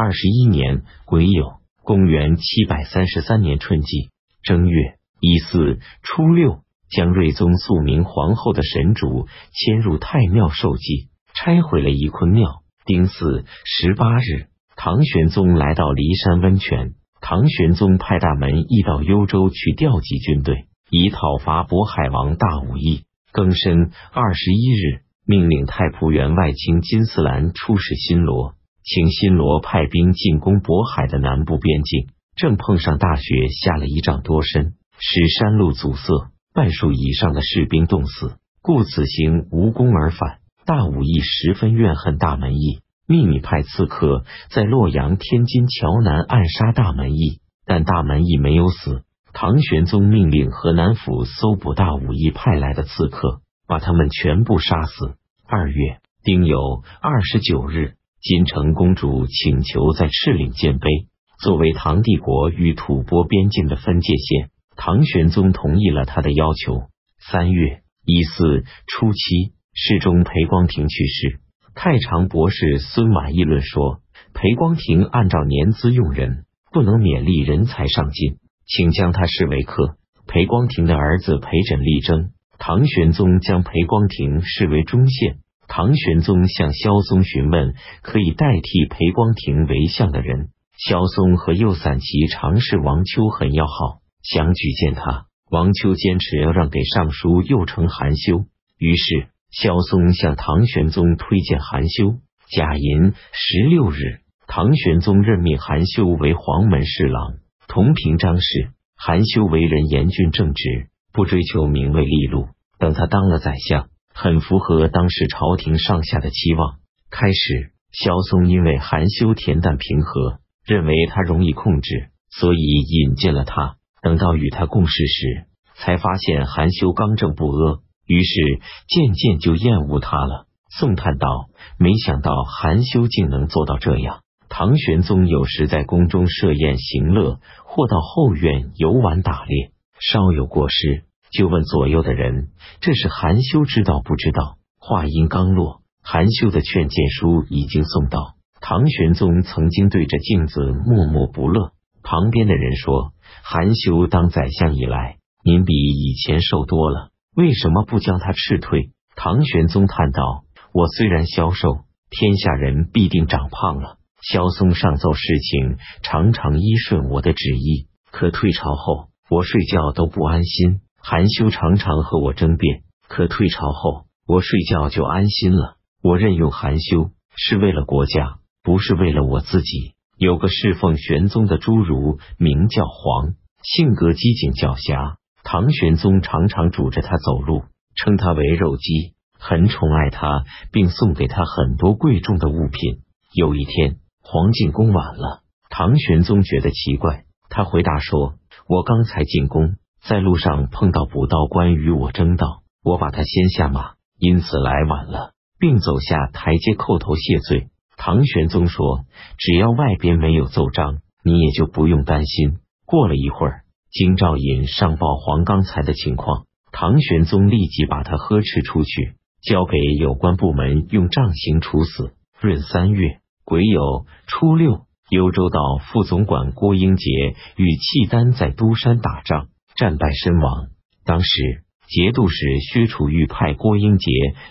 二十一年癸酉，公元七百三十三年春季正月一四初六，将睿宗肃明皇后的神主迁入太庙受祭，拆毁了仪坤庙。丁巳十八日，唐玄宗来到骊山温泉。唐玄宗派大门驿到幽州去调集军队，以讨伐渤海王大武义。庚申二十一日，命令太仆员外卿金丝兰出使新罗，请新罗派兵进攻渤海的南部边境。正碰上大雪，下了一丈多深，使山路阻塞，半数以上的士兵冻死，故此行无功而返。大武义十分怨恨大门义。秘密派刺客在洛阳、天津桥南暗杀大门义，但大门义没有死。唐玄宗命令河南府搜捕大武义派来的刺客，把他们全部杀死。二月丁酉二十九日，金城公主请求在赤岭建碑，作为唐帝国与吐蕃边境的分界线。唐玄宗同意了他的要求。三月一四初七，世宗裴光庭去世。太常博士孙婉议论说：“裴光庭按照年资用人，不能勉励人才上进，请将他视为客。”裴光庭的儿子裴枕力争，唐玄宗将裴光庭视为中宪。唐玄宗向萧嵩询问可以代替裴光庭为相的人，萧嵩和右散骑常侍王秋很要好，想举荐他。王秋坚持要让给尚书右丞韩休，于是。萧嵩向唐玄宗推荐韩休。甲寅十六日，唐玄宗任命韩修为黄门侍郎、同平章事。韩修为人严峻正直，不追求名位利禄。等他当了宰相，很符合当时朝廷上下的期望。开始，萧嵩因为含羞恬淡平和，认为他容易控制，所以引荐了他。等到与他共事时，才发现含羞刚正不阿。于是渐渐就厌恶他了。宋叹道：“没想到含羞竟能做到这样。”唐玄宗有时在宫中设宴行乐，或到后院游玩打猎，稍有过失，就问左右的人：“这是韩休知道不知道？”话音刚落，韩休的劝谏书已经送到。唐玄宗曾经对着镜子默默不乐。旁边的人说：“韩休当宰相以来，您比以前瘦多了。”为什么不将他斥退？唐玄宗叹道：“我虽然消瘦，天下人必定长胖了。萧嵩上奏事情，常常依顺我的旨意。可退朝后，我睡觉都不安心。韩休常常和我争辩，可退朝后，我睡觉就安心了。我任用韩休，是为了国家，不是为了我自己。有个侍奉玄宗的侏儒，名叫黄，性格机警狡黠。”唐玄宗常常拄着他走路，称他为肉鸡，很宠爱他，并送给他很多贵重的物品。有一天，黄进宫晚了，唐玄宗觉得奇怪，他回答说：“我刚才进宫，在路上碰到捕刀官与我争道，我把他先下马，因此来晚了，并走下台阶叩头谢罪。”唐玄宗说：“只要外边没有奏章，你也就不用担心。”过了一会儿。京兆尹上报黄刚才的情况，唐玄宗立即把他呵斥出去，交给有关部门用杖刑处死。闰三月癸酉初六，幽州道副总管郭英杰与契丹在都山打仗，战败身亡。当时节度使薛楚玉派郭英杰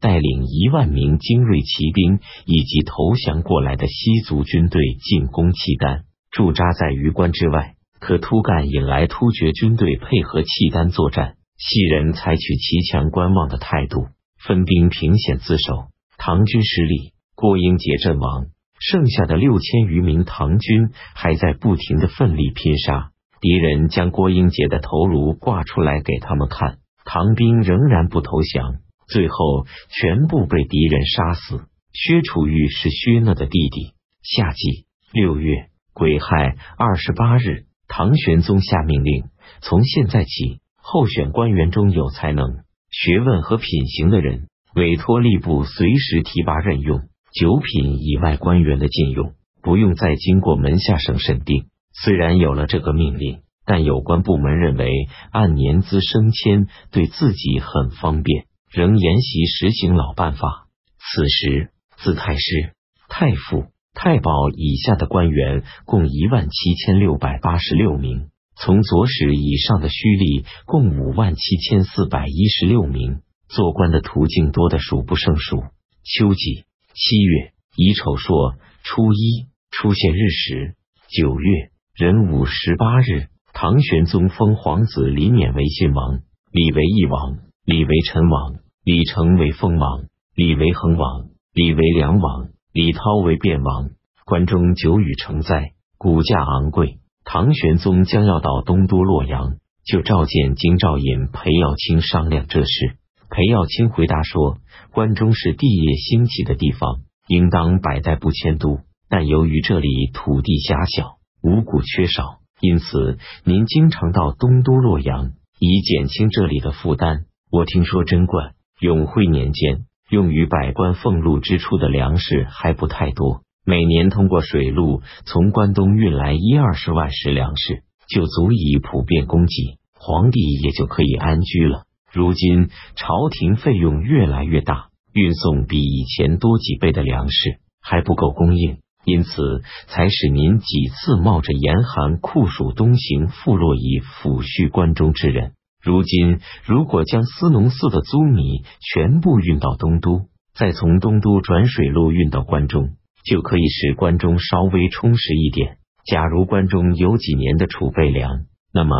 带领一万名精锐骑兵以及投降过来的西族军队进攻契丹，驻扎在榆关之外。可突干引来突厥军队配合契丹作战，西人采取骑墙观望的态度，分兵凭险自守。唐军失利，郭英杰阵亡，剩下的六千余名唐军还在不停的奋力拼杀。敌人将郭英杰的头颅挂出来给他们看，唐兵仍然不投降，最后全部被敌人杀死。薛楚玉是薛讷的弟弟。夏季六月癸亥二十八日。唐玄宗下命令，从现在起，候选官员中有才能、学问和品行的人，委托吏部随时提拔任用；九品以外官员的禁用，不用再经过门下省审定。虽然有了这个命令，但有关部门认为按年资升迁对自己很方便，仍沿袭实行老办法。此时，自太师、太傅。太保以下的官员共一万七千六百八十六名，从左使以上的胥吏共五万七千四百一十六名。做官的途径多得数不胜数。秋季七月乙丑朔初一出现日时，九月壬午十八日，唐玄宗封皇子李冕为信王，李为义王，李为陈王，李成为封王，李为恒王，李为梁王，李涛为卞王。关中久雨成灾，谷价昂贵。唐玄宗将要到东都洛阳，就召见京兆尹裴耀卿商量这事。裴耀卿回答说：“关中是地业兴起的地方，应当百代不迁都。但由于这里土地狭小，五谷缺少，因此您经常到东都洛阳，以减轻这里的负担。我听说贞观、永徽年间，用于百官俸禄之处的粮食还不太多，每年通过水路从关东运来一二十万石粮食，就足以普遍供给，皇帝也就可以安居了。”如今朝廷费用越来越大，运送比以前多几倍的粮食还不够供应，因此才使您几次冒着严寒酷暑东行赴洛以抚恤关中之人。如今如果将司农寺的租米全部运到东都，再从东都转水路运到关中，就可以使关中稍微充实一点。假如关中有几年的储备粮，那么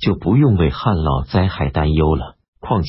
就不用为旱涝灾害担忧了。况且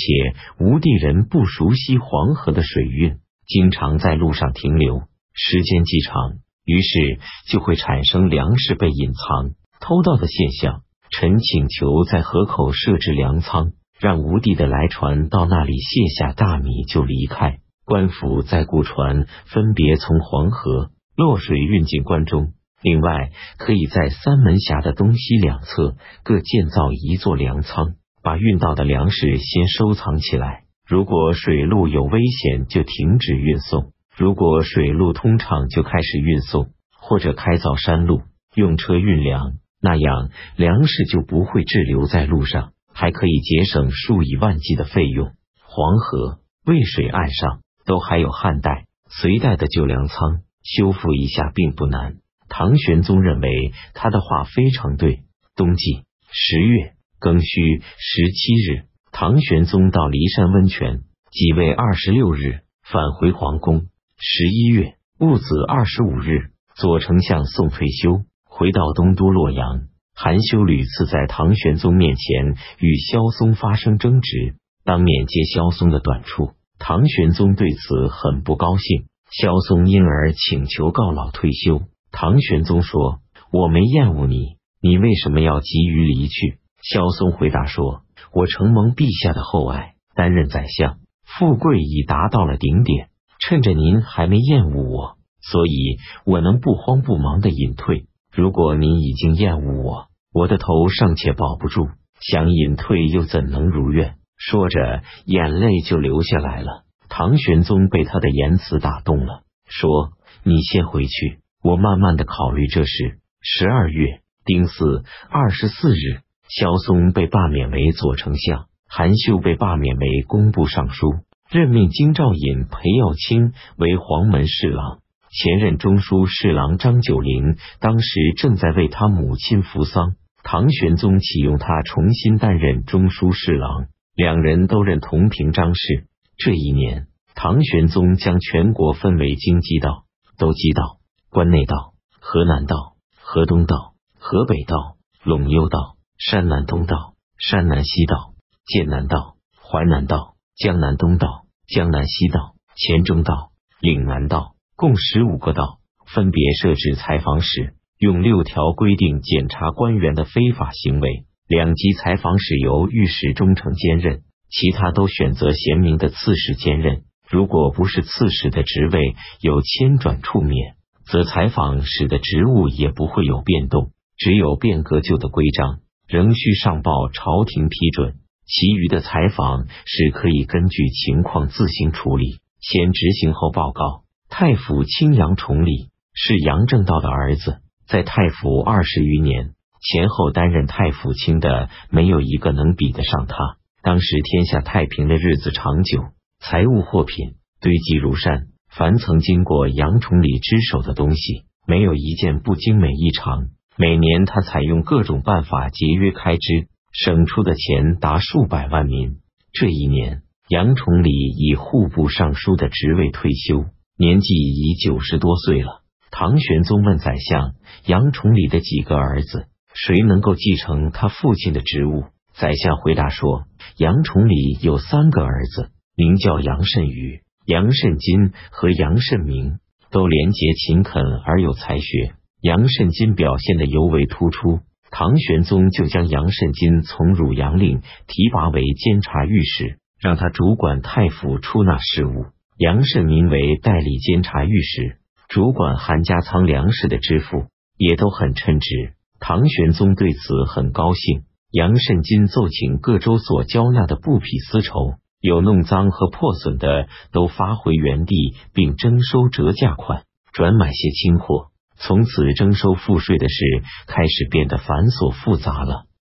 吴地人不熟悉黄河的水运，经常在路上停留，时间既长，于是就会产生粮食被隐藏、偷盗的现象。臣请求在河口设置粮仓，让吴地的来船到那里卸下大米就离开。官府再雇船，分别从黄河洛水运进关中。另外，可以在三门峡的东西两侧各建造一座粮仓。把运到的粮食先收藏起来，如果水路有危险，就停止运送；如果水路通畅，就开始运送，或者开凿山路，用车运粮，那样粮食就不会滞留在路上，还可以节省数以万计的费用。黄河、渭水岸上都还有汉代、隋代的旧粮仓，修复一下并不难。唐玄宗认为他的话非常对。冬季十月。庚戌十七日，唐玄宗到骊山温泉，即位二十六日，返回皇宫。十一月戊子二十五日，左丞相宋退休，回到东都洛阳。韩休屡次在唐玄宗面前与萧嵩发生争执，当面揭萧嵩的短处。唐玄宗对此很不高兴，萧嵩因而请求告老退休。唐玄宗说：“我没厌恶你，你为什么要急于离去？”萧嵩回答说：“我承蒙陛下的厚爱，担任宰相，富贵已达到了顶点。趁着您还没厌恶我，所以我能不慌不忙的隐退。如果您已经厌恶我，我的头尚且保不住，想隐退又怎能如愿？”说着，眼泪就流下来了。唐玄宗被他的言辞打动了，说：“你先回去，我慢慢的考虑这事。”十二月丁巳二十四日。萧嵩被罢免为左丞相，韩秀被罢免为工部尚书，任命京兆尹裴耀卿为黄门侍郎。前任中书侍郎张九龄当时正在为他母亲扶丧，唐玄宗启用他重新担任中书侍郎，两人都任同平章事。这一年，唐玄宗将全国分为京畿道、都畿道、关内道、河南道、河东道、河北道、陇右道。山南东道、山南西道、剑南道、淮南道、江南东道、江南西道、黔中道、岭南道，共十五个道，分别设置采访使，用六条规定检查官员的非法行为。两级采访使由御史中丞兼任，其他都选择贤明的刺史兼任。如果不是刺史的职位有迁转处免，则采访使的职务也不会有变动，只有变革旧的规章。仍需上报朝廷批准，其余的采访是可以根据情况自行处理，先执行后报告。太府清杨崇礼是杨正道的儿子，在太府二十余年，前后担任太府卿的没有一个能比得上他。当时天下太平的日子长久，财物货品堆积如山，凡曾经过杨崇礼之手的东西，没有一件不精美异常。每年他采用各种办法节约开支，省出的钱达数百万民。这一年，杨崇礼以户部尚书的职位退休，年纪已九十多岁了。唐玄宗问宰相杨崇礼的几个儿子，谁能够继承他父亲的职务？宰相回答说：“杨崇礼有三个儿子，名叫杨慎宇、杨慎金和杨慎明，都廉洁勤恳而有才学。杨慎金表现的尤为突出，唐玄宗就将杨慎金从汝阳令提拔为监察御史，让他主管太府出纳事务。杨慎明为代理监察御史，主管韩家仓粮食的支付，也都很称职。唐玄宗对此很高兴。”杨慎金奏请各州所交纳的布匹丝绸，有弄脏和破损的，都发回原地，并征收折价款，转买些清货。从此征收赋税的事开始变得繁琐复杂了。